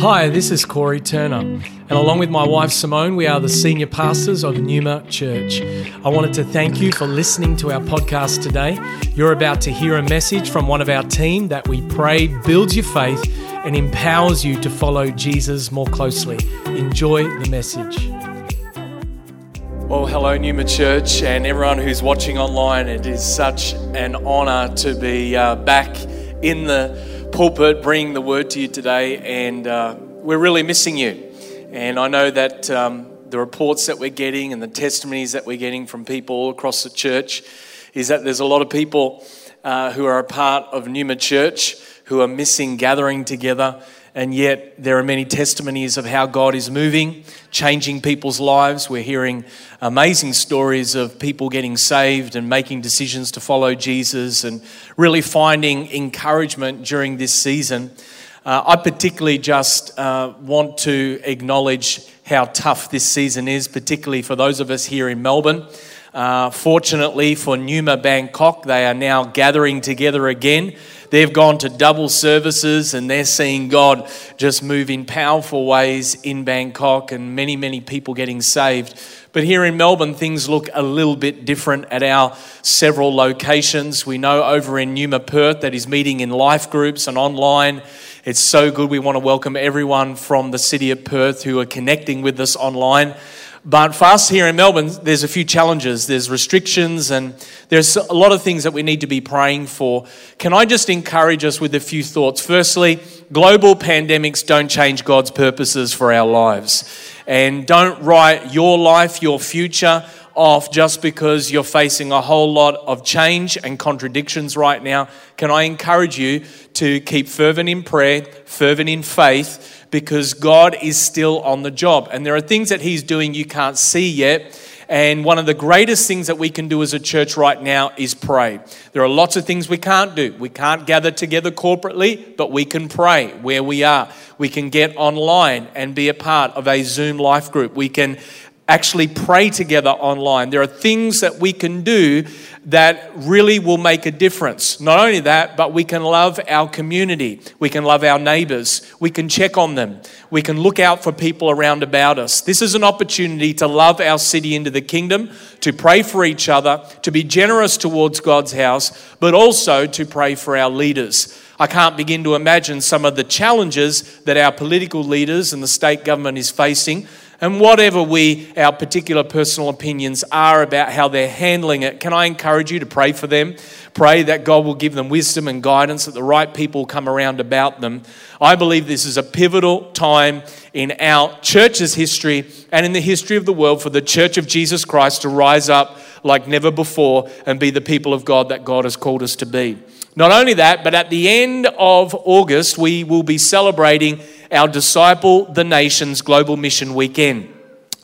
Hi, this is Corey Turner, and along with my wife Simone, we are the senior pastors of Numa Church. I wanted to thank you for listening to our podcast today. You're about to hear a message from one of our team that we pray builds your faith and empowers you to follow Jesus more closely. Enjoy the message. Well, hello, Numa Church, and everyone who's watching online. It is such an honor to be uh, back in the pulpit bringing the word to you today, and uh, we're really missing you. And I know that um, the reports that we're getting and the testimonies that we're getting from people all across the church is that there's a lot of people uh, who are a part of Numa Church who are missing gathering together and yet there are many testimonies of how God is moving, changing people's lives. We're hearing amazing stories of people getting saved and making decisions to follow Jesus and really finding encouragement during this season. Uh, I particularly just uh, want to acknowledge how tough this season is, particularly for those of us here in Melbourne. Uh, fortunately for Numa Bangkok, they are now gathering together again They've gone to double services and they're seeing God just move in powerful ways in Bangkok and many, many people getting saved. But here in Melbourne, things look a little bit different at our several locations. We know over in Numa Perth that is meeting in life groups and online. It's so good. We want to welcome everyone from the city of Perth who are connecting with us online. But for us here in Melbourne, there's a few challenges. There's restrictions and there's a lot of things that we need to be praying for. Can I just encourage us with a few thoughts? Firstly, global pandemics don't change God's purposes for our lives. And don't write your life, your future off just because you're facing a whole lot of change and contradictions right now. Can I encourage you to keep fervent in prayer, fervent in faith? Because God is still on the job. And there are things that He's doing you can't see yet. And one of the greatest things that we can do as a church right now is pray. There are lots of things we can't do. We can't gather together corporately, but we can pray where we are. We can get online and be a part of a Zoom life group. We can actually pray together online. There are things that we can do that really will make a difference. Not only that, but we can love our community. We can love our neighbors. We can check on them. We can look out for people around about us. This is an opportunity to love our city into the kingdom, to pray for each other, to be generous towards God's house, but also to pray for our leaders. I can't begin to imagine some of the challenges that our political leaders and the state government is facing and whatever we, our particular personal opinions are about how they're handling it, can I encourage you to pray for them? Pray that God will give them wisdom and guidance, that the right people come around about them. I believe this is a pivotal time in our church's history and in the history of the world for the church of Jesus Christ to rise up like never before and be the people of God that God has called us to be. Not only that, but at the end of August, we will be celebrating our Disciple the Nations Global Mission Weekend.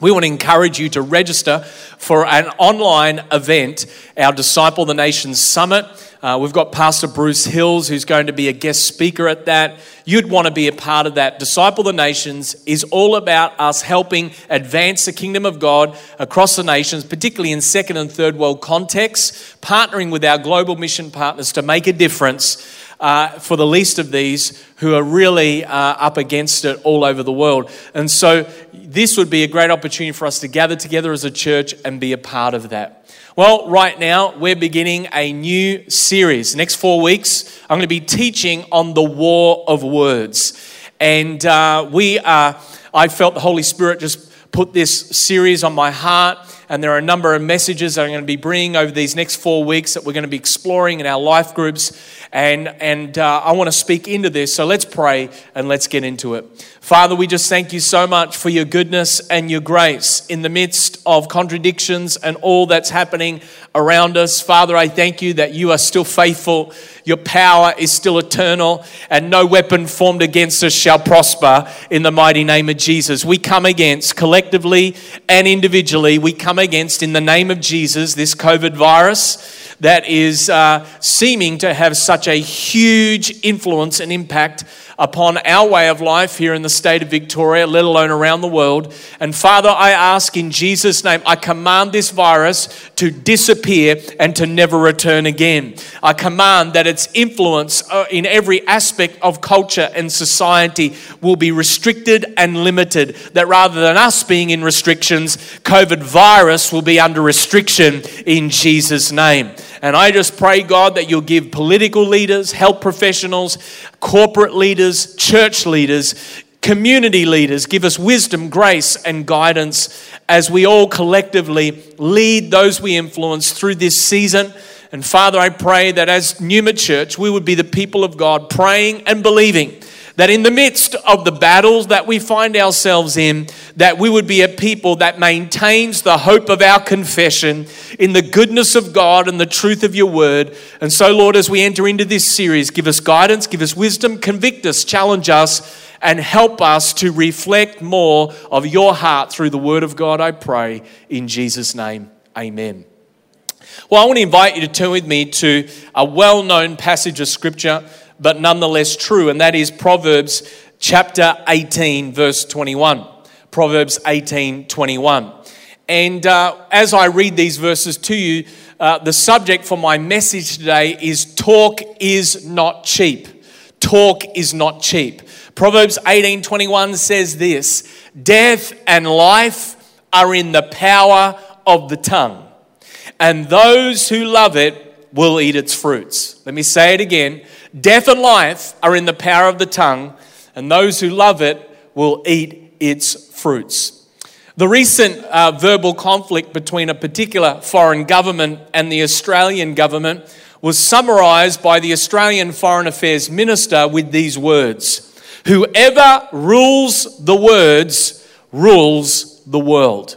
We want to encourage you to register for an online event, our Disciple the Nations Summit. Uh, we've got Pastor Bruce Hills, who's going to be a guest speaker at that. You'd want to be a part of that. Disciple the Nations is all about us helping advance the kingdom of God across the nations, particularly in second and third world contexts, partnering with our global mission partners to make a difference uh, for the least of these who are really uh, up against it all over the world. And so, this would be a great opportunity for us to gather together as a church and be a part of that. Well, right now, we're beginning a new series. Next four weeks, I'm going to be teaching on the war of words. And uh, we are, I felt the Holy Spirit just put this series on my heart and there are a number of messages that I'm going to be bringing over these next four weeks that we're going to be exploring in our life groups. And, and uh, I want to speak into this. So let's pray and let's get into it. Father, we just thank you so much for your goodness and your grace in the midst of contradictions and all that's happening around us. Father, I thank you that you are still faithful. Your power is still eternal, and no weapon formed against us shall prosper in the mighty name of Jesus. We come against collectively and individually, we come against in the name of Jesus this COVID virus that is uh, seeming to have such a huge influence and impact upon our way of life here in the state of Victoria, let alone around the world. And Father, I ask in Jesus' name, I command this virus to disappear and to never return again. I command that its influence uh, in every aspect of culture and society will be restricted and limited. That rather than us being in restrictions, COVID virus will be under restriction in Jesus' name. And I just pray, God, that you'll give political leaders, health professionals, corporate leaders, church leaders, community leaders, give us wisdom, grace, and guidance as we all collectively lead those we influence through this season. And Father, I pray that as Numa Church, we would be the people of God praying and believing that in the midst of the battles that we find ourselves in, that we would be a people that maintains the hope of our confession in the goodness of God and the truth of your word. And so, Lord, as we enter into this series, give us guidance, give us wisdom, convict us, challenge us, and help us to reflect more of your heart through the word of God, I pray. In Jesus' name, amen. Well, I want to invite you to turn with me to a well known passage of scripture but nonetheless true, and that is Proverbs chapter 18, verse 21. Proverbs 18, 21. And uh, as I read these verses to you, uh, the subject for my message today is talk is not cheap. Talk is not cheap. Proverbs 18, 21 says this Death and life are in the power of the tongue, and those who love it will eat its fruits. Let me say it again. Death and life are in the power of the tongue, and those who love it will eat its fruits. The recent uh, verbal conflict between a particular foreign government and the Australian government was summarised by the Australian Foreign Affairs Minister with these words Whoever rules the words rules the world.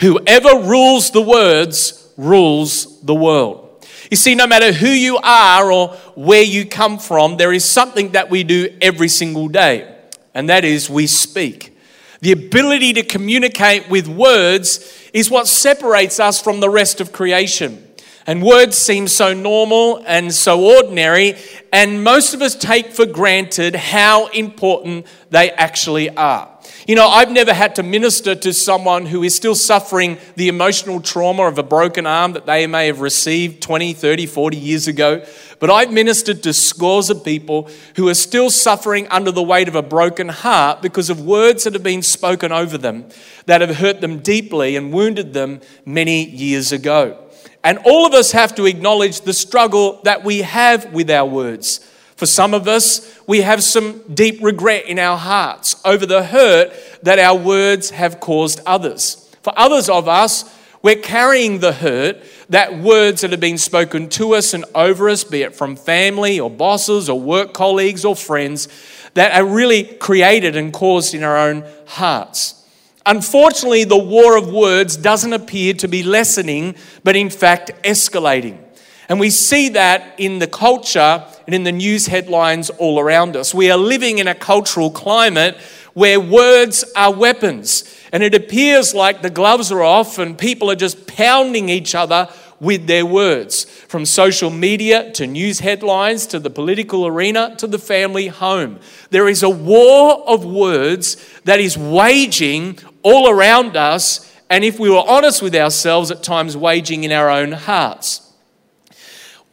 Whoever rules the words rules the world. You see, no matter who you are or where you come from, there is something that we do every single day, and that is we speak. The ability to communicate with words is what separates us from the rest of creation. And words seem so normal and so ordinary, and most of us take for granted how important they actually are. You know, I've never had to minister to someone who is still suffering the emotional trauma of a broken arm that they may have received 20, 30, 40 years ago. But I've ministered to scores of people who are still suffering under the weight of a broken heart because of words that have been spoken over them that have hurt them deeply and wounded them many years ago. And all of us have to acknowledge the struggle that we have with our words. For some of us, we have some deep regret in our hearts over the hurt that our words have caused others. For others of us, we're carrying the hurt that words that have been spoken to us and over us, be it from family or bosses or work colleagues or friends, that are really created and caused in our own hearts. Unfortunately, the war of words doesn't appear to be lessening, but in fact escalating. And we see that in the culture and in the news headlines all around us. We are living in a cultural climate where words are weapons. And it appears like the gloves are off and people are just pounding each other with their words. From social media to news headlines to the political arena to the family home. There is a war of words that is waging all around us, and if we were honest with ourselves, at times waging in our own hearts.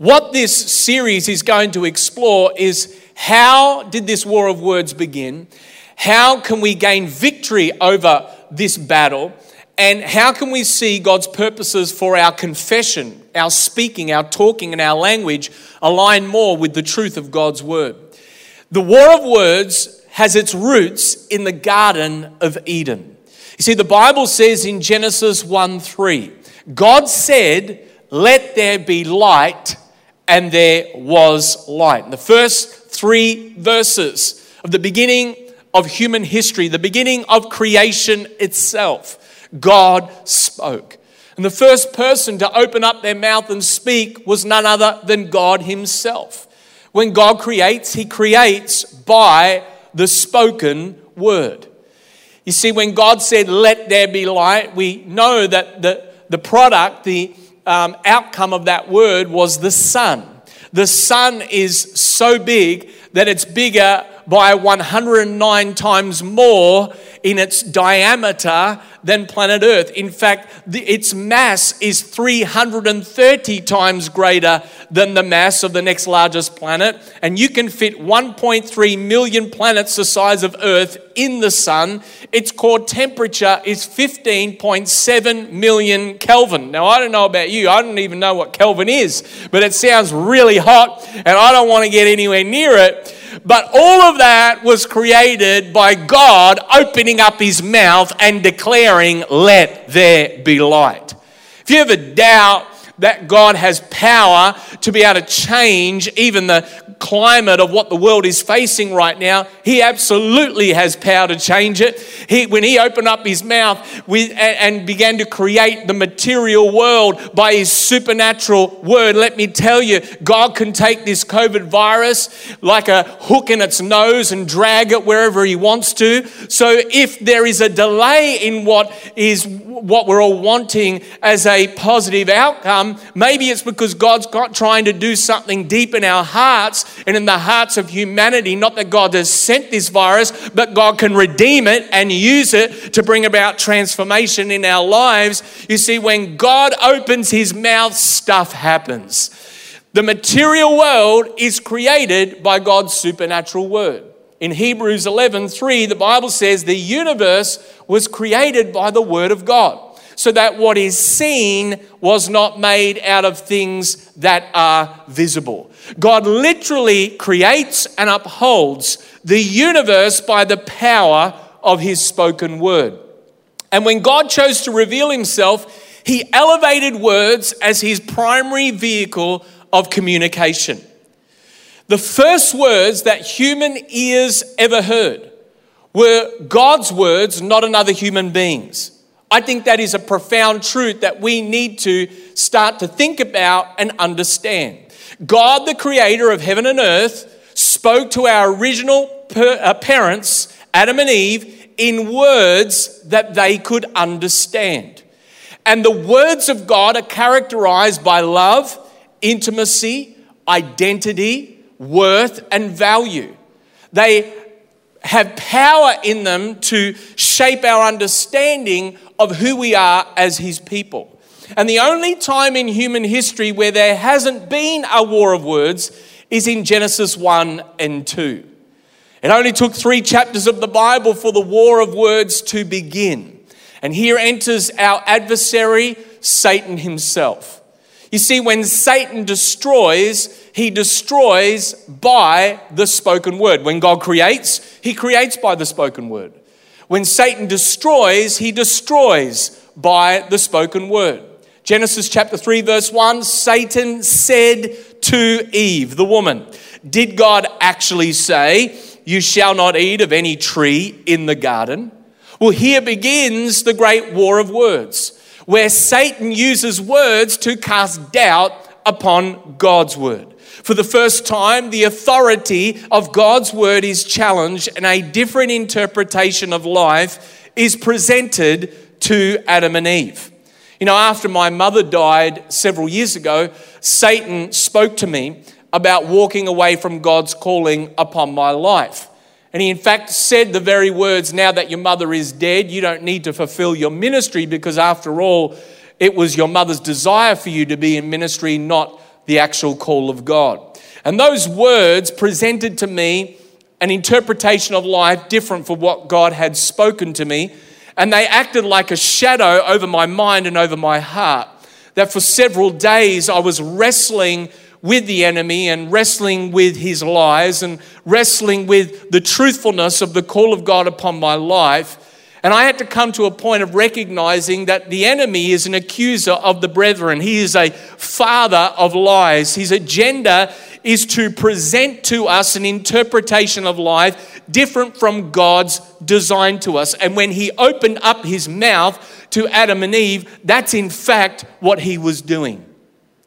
What this series is going to explore is how did this war of words begin? How can we gain victory over this battle? And how can we see God's purposes for our confession, our speaking, our talking, and our language align more with the truth of God's word? The war of words has its roots in the Garden of Eden. You see, the Bible says in Genesis 1 3, God said, Let there be light, and there was light. the first three verses of the beginning of human history, the beginning of creation itself, God spoke. And the first person to open up their mouth and speak was none other than God Himself. When God creates, He creates by the spoken word. You see, when God said, Let there be light, we know that the, the product, the um, outcome of that word was the sun. The sun is so big that it's bigger by 109 times more in its diameter than planet Earth. In fact, the, its mass is 330 times greater than the mass of the next largest planet. And you can fit 1.3 million planets the size of Earth in the sun. Its core temperature is 15.7 million Kelvin. Now, I don't know about you, I don't even know what Kelvin is, but it sounds really hot, and I don't want to get anywhere near it. But all of that was created by God opening up his mouth and declaring, Let there be light. If you ever doubt that God has power to be able to change even the climate of what the world is facing right now, He absolutely has power to change it. He, when He opened up His mouth with, and, began to create the material world by His supernatural word, let me tell you, God can take this COVID virus like a hook in its nose and drag it wherever He wants to. So if there is a delay in what is what we're all wanting as a positive outcome, maybe it's because God's got trying to do something deep in our hearts and in the hearts of humanity. Not that God has sent this virus, but God can redeem it and use it to bring about transformation in our lives. You see, when God opens his mouth, stuff happens. The material world is created by God's supernatural word. In Hebrews 11 3, the Bible says the universe was created by the word of God so that what is seen was not made out of things that are visible. God literally creates and upholds the universe by the power of his spoken word. And when God chose to reveal himself, he elevated words as his primary vehicle of communication. The first words that human ears ever heard were God's words, not another human being's. I think that is a profound truth that we need to start to think about and understand. God, the creator of heaven and earth, spoke to our original uh, parents, Adam and Eve, in words that they could understand. And the words of God are characterized by love, intimacy, identity, worth, and value. They have power in them to shape our understanding of who we are as His people. And the only time in human history where there hasn't been a war of words is in Genesis 1 and 2. It only took three chapters of the Bible for the war of words to begin. And here enters our adversary, Satan himself. You see, when Satan destroys, he destroys by the spoken word. When God creates, he creates by the spoken word. When Satan destroys, he destroys by the spoken word. Genesis chapter 3, verse 1 Satan said to Eve, the woman, Did God actually say, You shall not eat of any tree in the garden? Well, here begins the great war of words, where Satan uses words to cast doubt upon God's word. For the first time, the authority of God's word is challenged, and a different interpretation of life is presented to Adam and Eve. You know, after my mother died several years ago, Satan spoke to me about walking away from God's calling upon my life. And he, in fact, said the very words now that your mother is dead, you don't need to fulfill your ministry because, after all, it was your mother's desire for you to be in ministry, not the actual call of God. And those words presented to me an interpretation of life different from what God had spoken to me. And they acted like a shadow over my mind and over my heart. That for several days I was wrestling with the enemy and wrestling with his lies and wrestling with the truthfulness of the call of God upon my life. And I had to come to a point of recognizing that the enemy is an accuser of the brethren. He is a father of lies. His agenda is to present to us an interpretation of life different from God's design to us. And when he opened up his mouth to Adam and Eve, that's in fact what he was doing.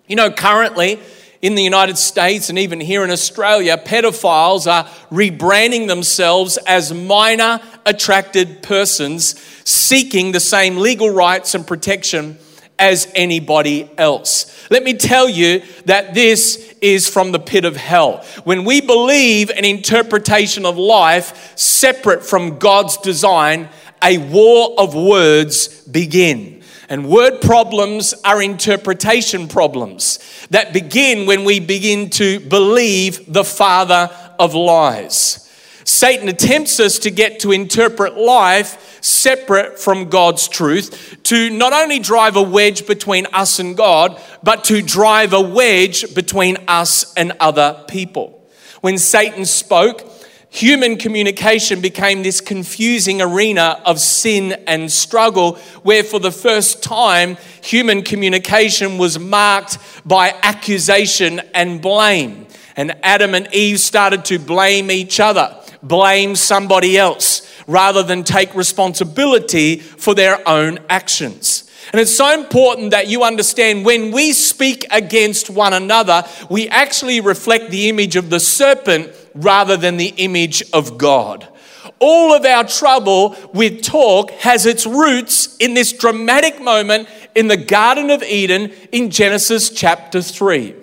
You know, currently, in the United States and even here in Australia, pedophiles are rebranding themselves as minor attracted persons seeking the same legal rights and protection as anybody else. Let me tell you that this is from the pit of hell. When we believe an interpretation of life separate from God's design, a war of words begin. And word problems are interpretation problems that begin when we begin to believe the father of lies. Satan attempts us to get to interpret life separate from God's truth, to not only drive a wedge between us and God, but to drive a wedge between us and other people. When Satan spoke, human communication became this confusing arena of sin and struggle, where for the first time, human communication was marked by accusation and blame. And Adam and Eve started to blame each other blame somebody else rather than take responsibility for their own actions. And it's so important that you understand when we speak against one another, we actually reflect the image of the serpent rather than the image of God. All of our trouble with talk has its roots in this dramatic moment in the Garden of Eden in Genesis chapter 3.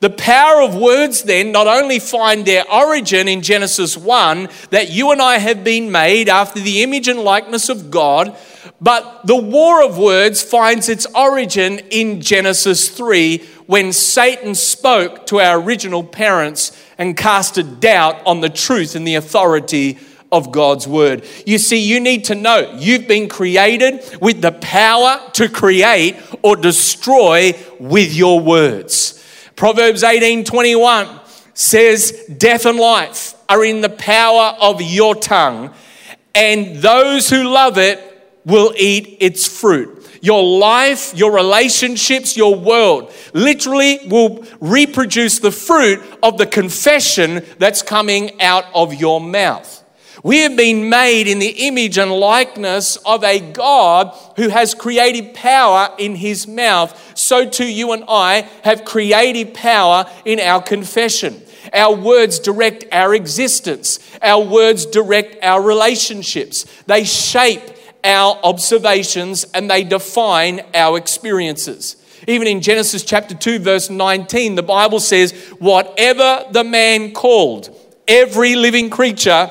The power of words then not only find their origin in Genesis 1, that you and I have been made after the image and likeness of God, but the war of words finds its origin in Genesis 3 when Satan spoke to our original parents and casted doubt on the truth and the authority of God's word. You see, you need to know you've been created with the power to create or destroy with your words. Proverbs 18 21 says, Death and life are in the power of your tongue, and those who love it will eat its fruit. Your life, your relationships, your world literally will reproduce the fruit of the confession that's coming out of your mouth. We have been made in the image and likeness of a God who has creative power in his mouth. So too, you and I have creative power in our confession. Our words direct our existence, our words direct our relationships. They shape our observations and they define our experiences. Even in Genesis chapter 2, verse 19, the Bible says, Whatever the man called, every living creature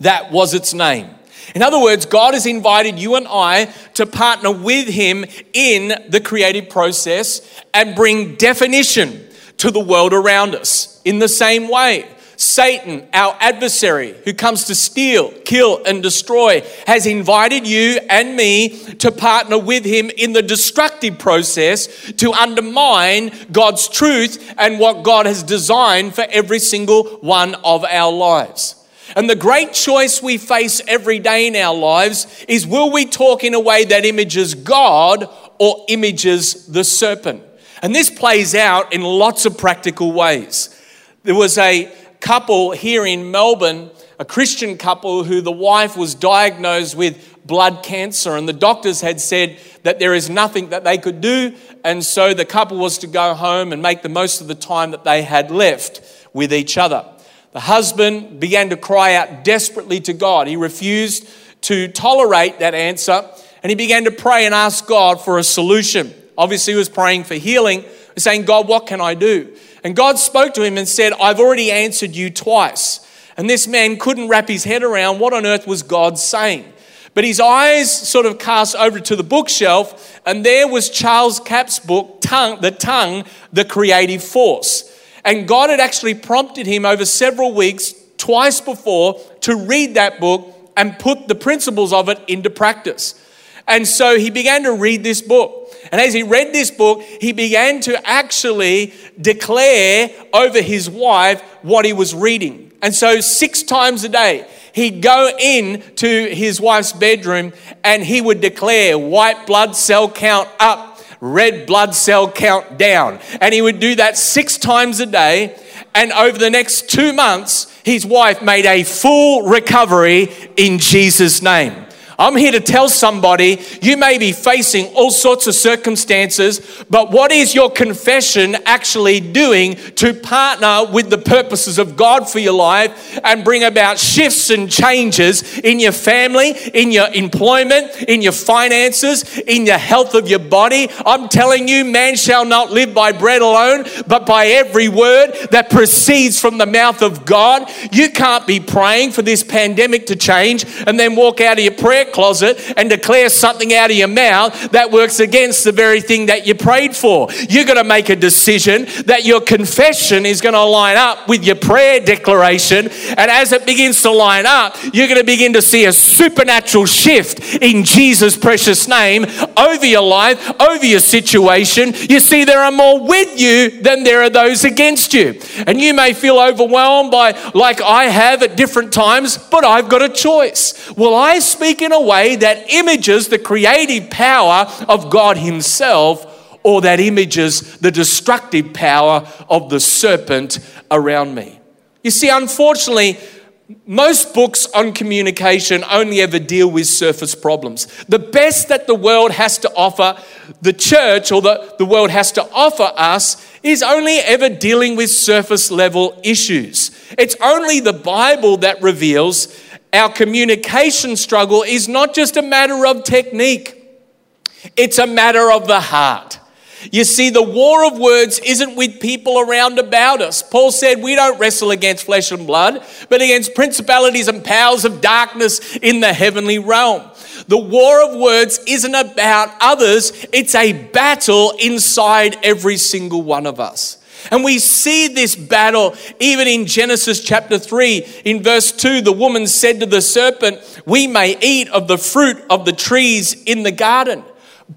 that was its name. In other words, God has invited you and I to partner with Him in the creative process and bring definition to the world around us. In the same way, Satan, our adversary who comes to steal, kill, and destroy, has invited you and me to partner with him in the destructive process to undermine God's truth and what God has designed for every single one of our lives. And the great choice we face every day in our lives is will we talk in a way that images God or images the serpent? And this plays out in lots of practical ways. There was a couple here in Melbourne, a Christian couple, who the wife was diagnosed with blood cancer, and the doctors had said that there is nothing that they could do, and so the couple was to go home and make the most of the time that they had left with each other. The husband began to cry out desperately to God. He refused to tolerate that answer and he began to pray and ask God for a solution. Obviously, he was praying for healing, saying, God, what can I do? And God spoke to him and said, I've already answered you twice. And this man couldn't wrap his head around what on earth was God saying. But his eyes sort of cast over to the bookshelf, and there was Charles Capps' book, Tongue, The Tongue, The Creative Force. And God had actually prompted him over several weeks, twice before, to read that book and put the principles of it into practice. And so he began to read this book. And as he read this book, he began to actually declare over his wife what he was reading. And so, six times a day, he'd go in to his wife's bedroom and he would declare white blood cell count up, red blood cell count down. And he would do that six times a day. And over the next two months, his wife made a full recovery in Jesus' name. I'm here to tell somebody you may be facing all sorts of circumstances, but what is your confession actually doing to partner with the purposes of God for your life and bring about shifts and changes in your family, in your employment, in your finances, in the health of your body? I'm telling you, man shall not live by bread alone, but by every word that proceeds from the mouth of God. You can't be praying for this pandemic to change and then walk out of your prayer prayer closet and declare something out of your mouth that works against the very thing that you prayed for. You're going to make a decision that your confession is going to line up with your prayer declaration. And as it begins to line up, you're going to begin to see a supernatural shift in Jesus' precious name over your life, over your situation. You see, there are more with you than there are those against you. And you may feel overwhelmed by, like I have at different times, but I've got a choice. Will I speak in a way that images the creative power of God Himself or that images the destructive power of the serpent around me. You see, unfortunately, most books on communication only ever deal with surface problems. The best that the world has to offer the church or the, the world has to offer us is only ever dealing with surface level issues. It's only the Bible that reveals our communication struggle is not just a matter of technique, it's a matter of the heart. You see, the war of words isn't with people around about us. Paul said, We don't wrestle against flesh and blood, but against principalities and powers of darkness in the heavenly realm. The war of words isn't about others, it's a battle inside every single one of us. And we see this battle even in Genesis chapter 3. In verse 2, the woman said to the serpent, We may eat of the fruit of the trees in the garden.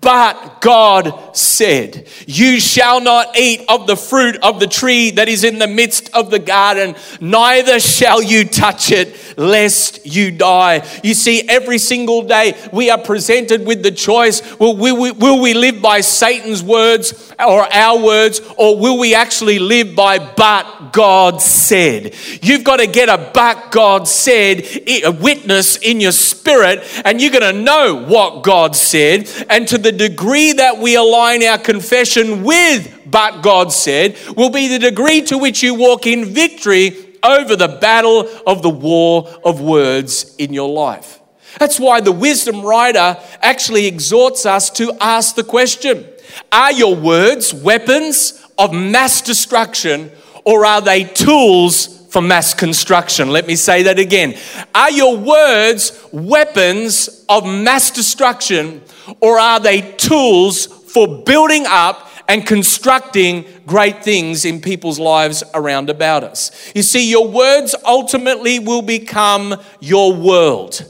But God said, You shall not eat of the fruit of the tree that is in the midst of the garden, neither shall you touch it, lest you die. You see, every single day we are presented with the choice will we, will we live by Satan's words or our words, or will we actually live by but God said? You've got to get a but God said a witness in your spirit, and you're going to know what God said. And to the degree that we align our confession with but God said, will be the degree to which you walk in victory over the battle of the war of words in your life. That's why the wisdom writer actually exhorts us to ask the question Are your words weapons of mass destruction or are they tools for mass construction? Let me say that again. Are your words weapons of mass destruction or are they tools for building up and constructing great things in people's lives around about us. You see, your words ultimately will become your world.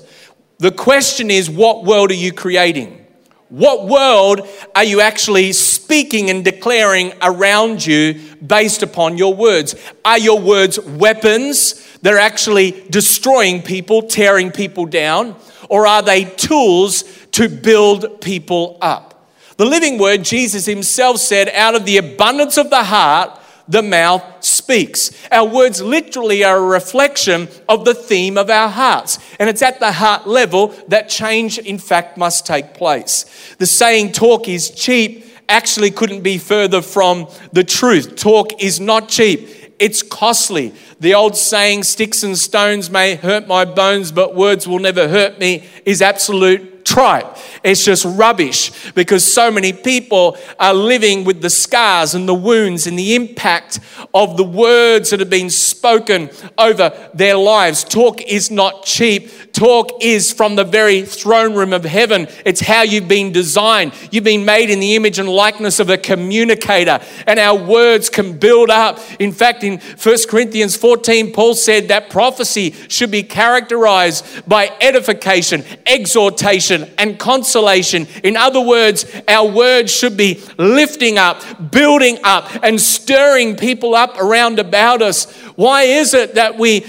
The question is, what world are you creating? What world are you actually speaking and declaring around you based upon your words? Are your words weapons that are actually destroying people, tearing people down? Or are they tools to build people up? The living word, Jesus himself said, out of the abundance of the heart, the mouth speaks. Our words literally are a reflection of the theme of our hearts. And it's at the heart level that change, in fact, must take place. The saying, talk is cheap, actually couldn't be further from the truth. Talk is not cheap. It's costly. The old saying, sticks and stones may hurt my bones, but words will never hurt me, is absolute tripe. It's just rubbish because so many people are living with the scars and the wounds and the impact of the words that have been spoken over their lives. Talk is not cheap. Talk is from the very throne room of heaven. It's how you've been designed. You've been made in the image and likeness of a communicator, and our words can build up. In fact, in 1 Corinthians 14, Paul said that prophecy should be characterized by edification, exhortation, and consolation. In other words, our words should be lifting up, building up, and stirring people up around about us. Why is it that we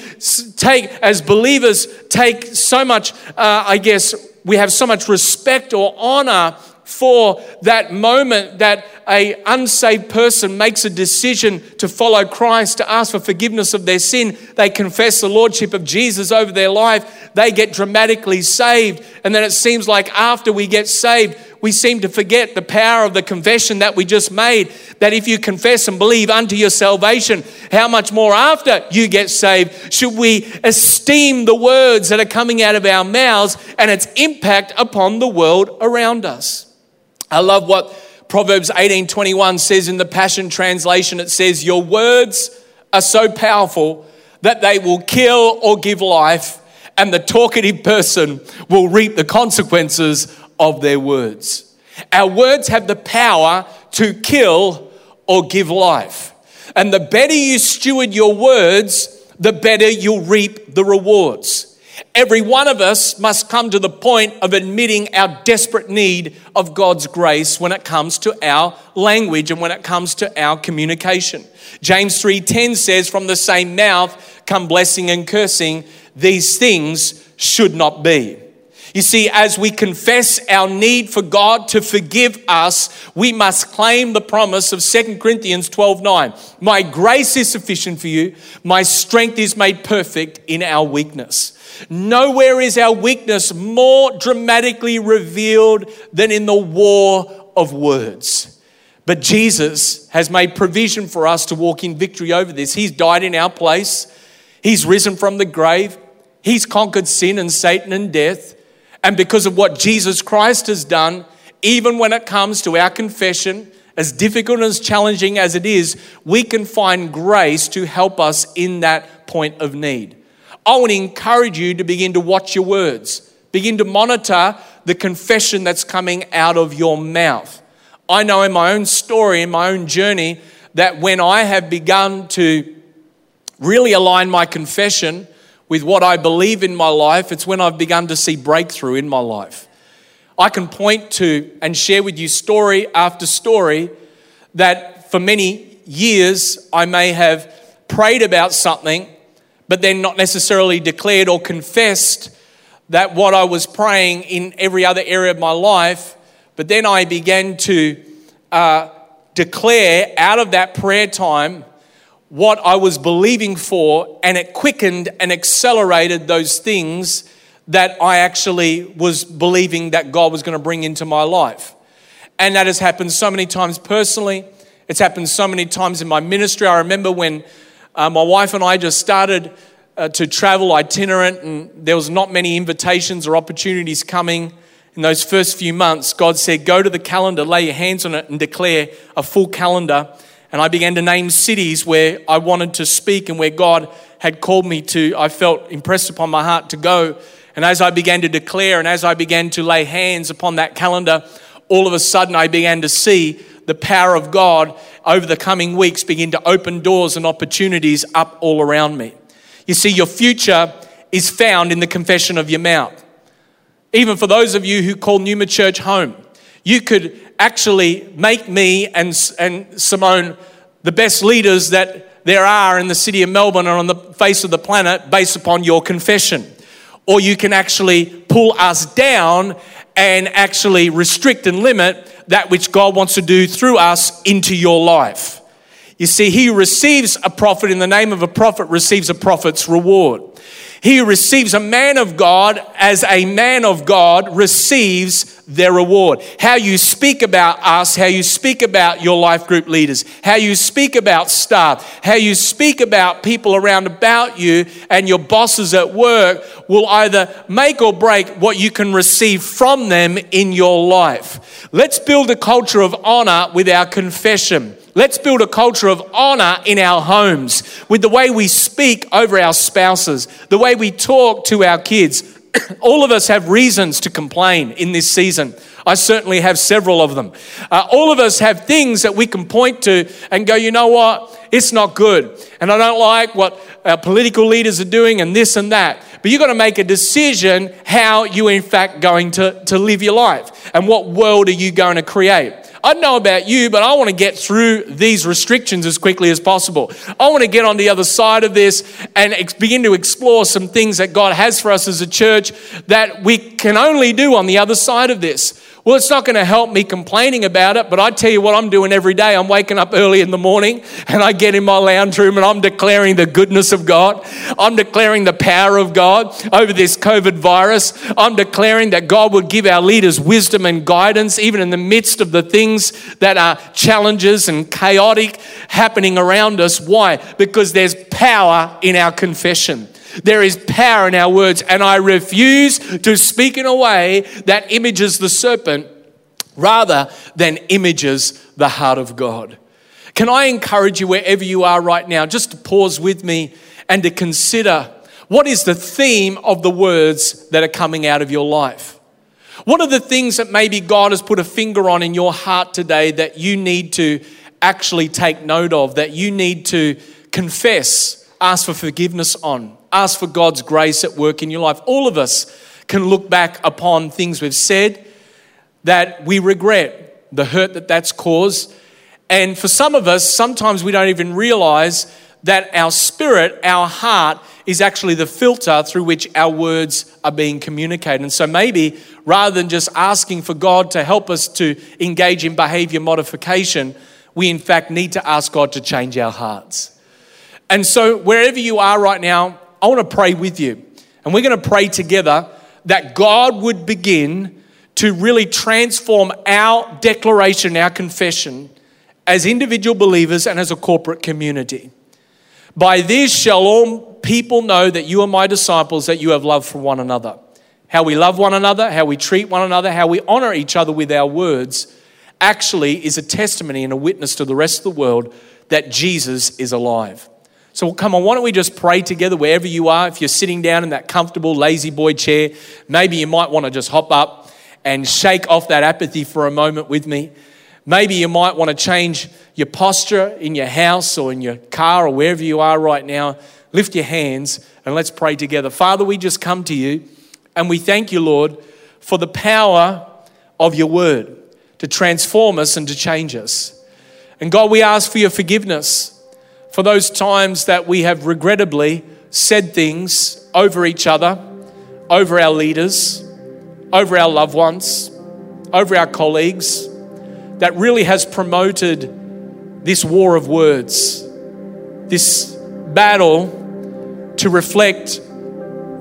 take, as believers, take so much, uh, I guess, we have so much respect or honor for that moment that a unsaved person makes a decision to follow Christ, to ask for forgiveness of their sin. They confess the lordship of Jesus over their life. They get dramatically saved. And then it seems like after we get saved, we seem to forget the power of the confession that we just made. That if you confess and believe unto your salvation, how much more after you get saved should we esteem the words that are coming out of our mouths and its impact upon the world around us? I love what Proverbs 18:21 says in the Passion Translation. It says, Your words are so powerful that they will kill or give life, and the talkative person will reap the consequences of their words. Our words have the power to kill or give life. And the better you steward your words, the better you'll reap the rewards. Every one of us must come to the point of admitting our desperate need of God's grace when it comes to our language and when it comes to our communication. James 3:10 says from the same mouth come blessing and cursing these things should not be. You see, as we confess our need for God to forgive us, we must claim the promise of 2 Corinthians 12 9. My grace is sufficient for you, my strength is made perfect in our weakness. Nowhere is our weakness more dramatically revealed than in the war of words. But Jesus has made provision for us to walk in victory over this. He's died in our place, He's risen from the grave, He's conquered sin and Satan and death. And because of what Jesus Christ has done, even when it comes to our confession, as difficult and as challenging as it is, we can find grace to help us in that point of need. I want to encourage you to begin to watch your words, begin to monitor the confession that's coming out of your mouth. I know in my own story, in my own journey, that when I have begun to really align my confession with what I believe in my life, it's when I've begun to see breakthrough in my life. I can point to and share with you story after story that for many years I may have prayed about something, but then not necessarily declared or confessed that what I was praying in every other area of my life. But then I began to uh, declare out of that prayer time what I was believing for, and it quickened and accelerated those things that I actually was believing that God was going to bring into my life. And that has happened so many times personally. It's happened so many times in my ministry. I remember when uh, my wife and I just started uh, to travel itinerant, and there was not many invitations or opportunities coming. In those first few months, God said, Go to the calendar, lay your hands on it, and declare a full calendar and I began to name cities where I wanted to speak and where God had called me to, I felt impressed upon my heart to go. And as I began to declare and as I began to lay hands upon that calendar, all of a sudden I began to see the power of God over the coming weeks begin to open doors and opportunities up all around me. You see, your future is found in the confession of your mouth. Even for those of you who call Numa Church home, you could actually make me and, and Simone the best leaders that there are in the city of Melbourne and on the face of the planet based upon your confession. Or you can actually pull us down and actually restrict and limit that which God wants to do through us into your life. You see, he receives a prophet in the name of a prophet receives a prophet's reward. He receives a man of God as a man of God receives their reward. How you speak about us, how you speak about your life group leaders, how you speak about staff, how you speak about people around about you and your bosses at work will either make or break what you can receive from them in your life. Let's build a culture of honor with our confession. Let's build a culture of honor in our homes with the way we speak over our spouses, the way we talk to our kids. all of us have reasons to complain in this season. I certainly have several of them. Uh, all of us have things that we can point to and go, you know what? It's not good. And I don't like what our political leaders are doing and this and that. But you've got to make a decision how you, in fact, going to, to live your life and what world are you going to create. I know about you, but I want to get through these restrictions as quickly as possible. I want to get on the other side of this and begin to explore some things that God has for us as a church that we can only do on the other side of this. Well, it's not going to help me complaining about it, but I tell you what I'm doing every day. I'm waking up early in the morning and I get in my lounge room and I'm declaring the goodness of God. I'm declaring the power of God over this COVID virus. I'm declaring that God would give our leaders wisdom and guidance, even in the midst of the things that are challenges and chaotic happening around us. Why? Because there's power in our confession. There is power in our words, and I refuse to speak in a way that images the serpent rather than images the heart of God. Can I encourage you, wherever you are right now, just to pause with me and to consider what is the theme of the words that are coming out of your life? What are the things that maybe God has put a finger on in your heart today that you need to actually take note of, that you need to confess, ask for forgiveness on? Ask for God's grace at work in your life. All of us can look back upon things we've said that we regret, the hurt that that's caused. And for some of us, sometimes we don't even realize that our spirit, our heart, is actually the filter through which our words are being communicated. And so maybe rather than just asking for God to help us to engage in behavior modification, we in fact need to ask God to change our hearts. And so, wherever you are right now, I want to pray with you. And we're going to pray together that God would begin to really transform our declaration, our confession, as individual believers and as a corporate community. By this shall all people know that you are my disciples, that you have love for one another. How we love one another, how we treat one another, how we honor each other with our words actually is a testimony and a witness to the rest of the world that Jesus is alive. So come on, why don't we just pray together wherever you are? If you're sitting down in that comfortable La-Z-Boy chair, maybe you might want to just hop up and shake off that apathy for a moment with me. Maybe you might want to change your posture in your house or in your car or wherever you are right now. Lift your hands and let's pray together. Father, we just come to you and we thank you, Lord, for the power of your word to transform us and to change us. And God, we ask for your forgiveness for those times that we have regrettably said things over each other, over our leaders, over our loved ones, over our colleagues, that really has promoted this war of words, this battle to reflect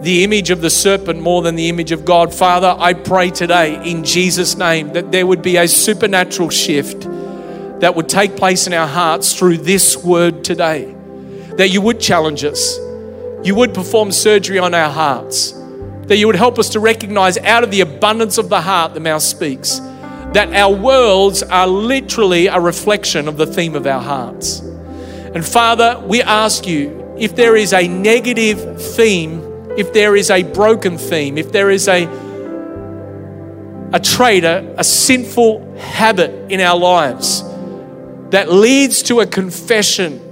the image of the serpent more than the image of God. Father, I pray today in Jesus' name that there would be a supernatural shift that would take place in our hearts through this word today. That you would challenge us, you would perform surgery on our hearts, that you would help us to recognize out of the abundance of the heart the mouth speaks, that our worlds are literally a reflection of the theme of our hearts. And Father, we ask you if there is a negative theme, if there is a broken theme, if there is a a trait, a, a sinful habit in our lives, that leads to a confession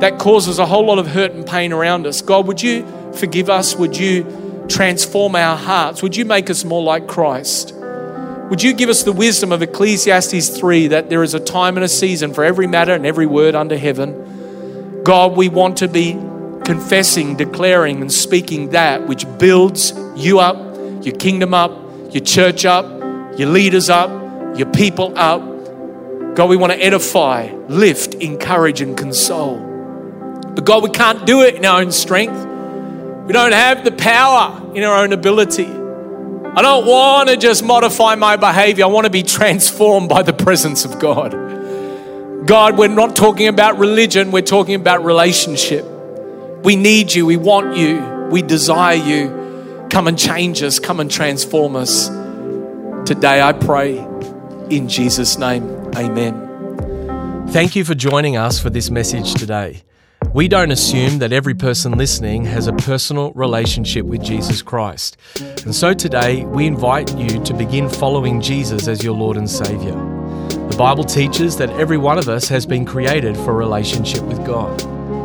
that causes a whole lot of hurt and pain around us. God, would you forgive us? Would you transform our hearts? Would you make us more like Christ? Would you give us the wisdom of Ecclesiastes 3 that there is a time and a season for every matter and every word under heaven? God, we want to be confessing, declaring, and speaking that which builds you up, your kingdom up, your church up, your leaders up, your people up, God, we want to edify, lift, encourage, and console. But God, we can't do it in our own strength. We don't have the power in our own ability. I don't want to just modify my behavior. I want to be transformed by the presence of God. God, we're not talking about religion, we're talking about relationship. We need you, we want you, we desire you. Come and change us, come and transform us. Today, I pray in Jesus' name. Amen. Thank you for joining us for this message today. We don't assume that every person listening has a personal relationship with Jesus Christ. And so today, we invite you to begin following Jesus as your Lord and Savior. The Bible teaches that every one of us has been created for a relationship with God.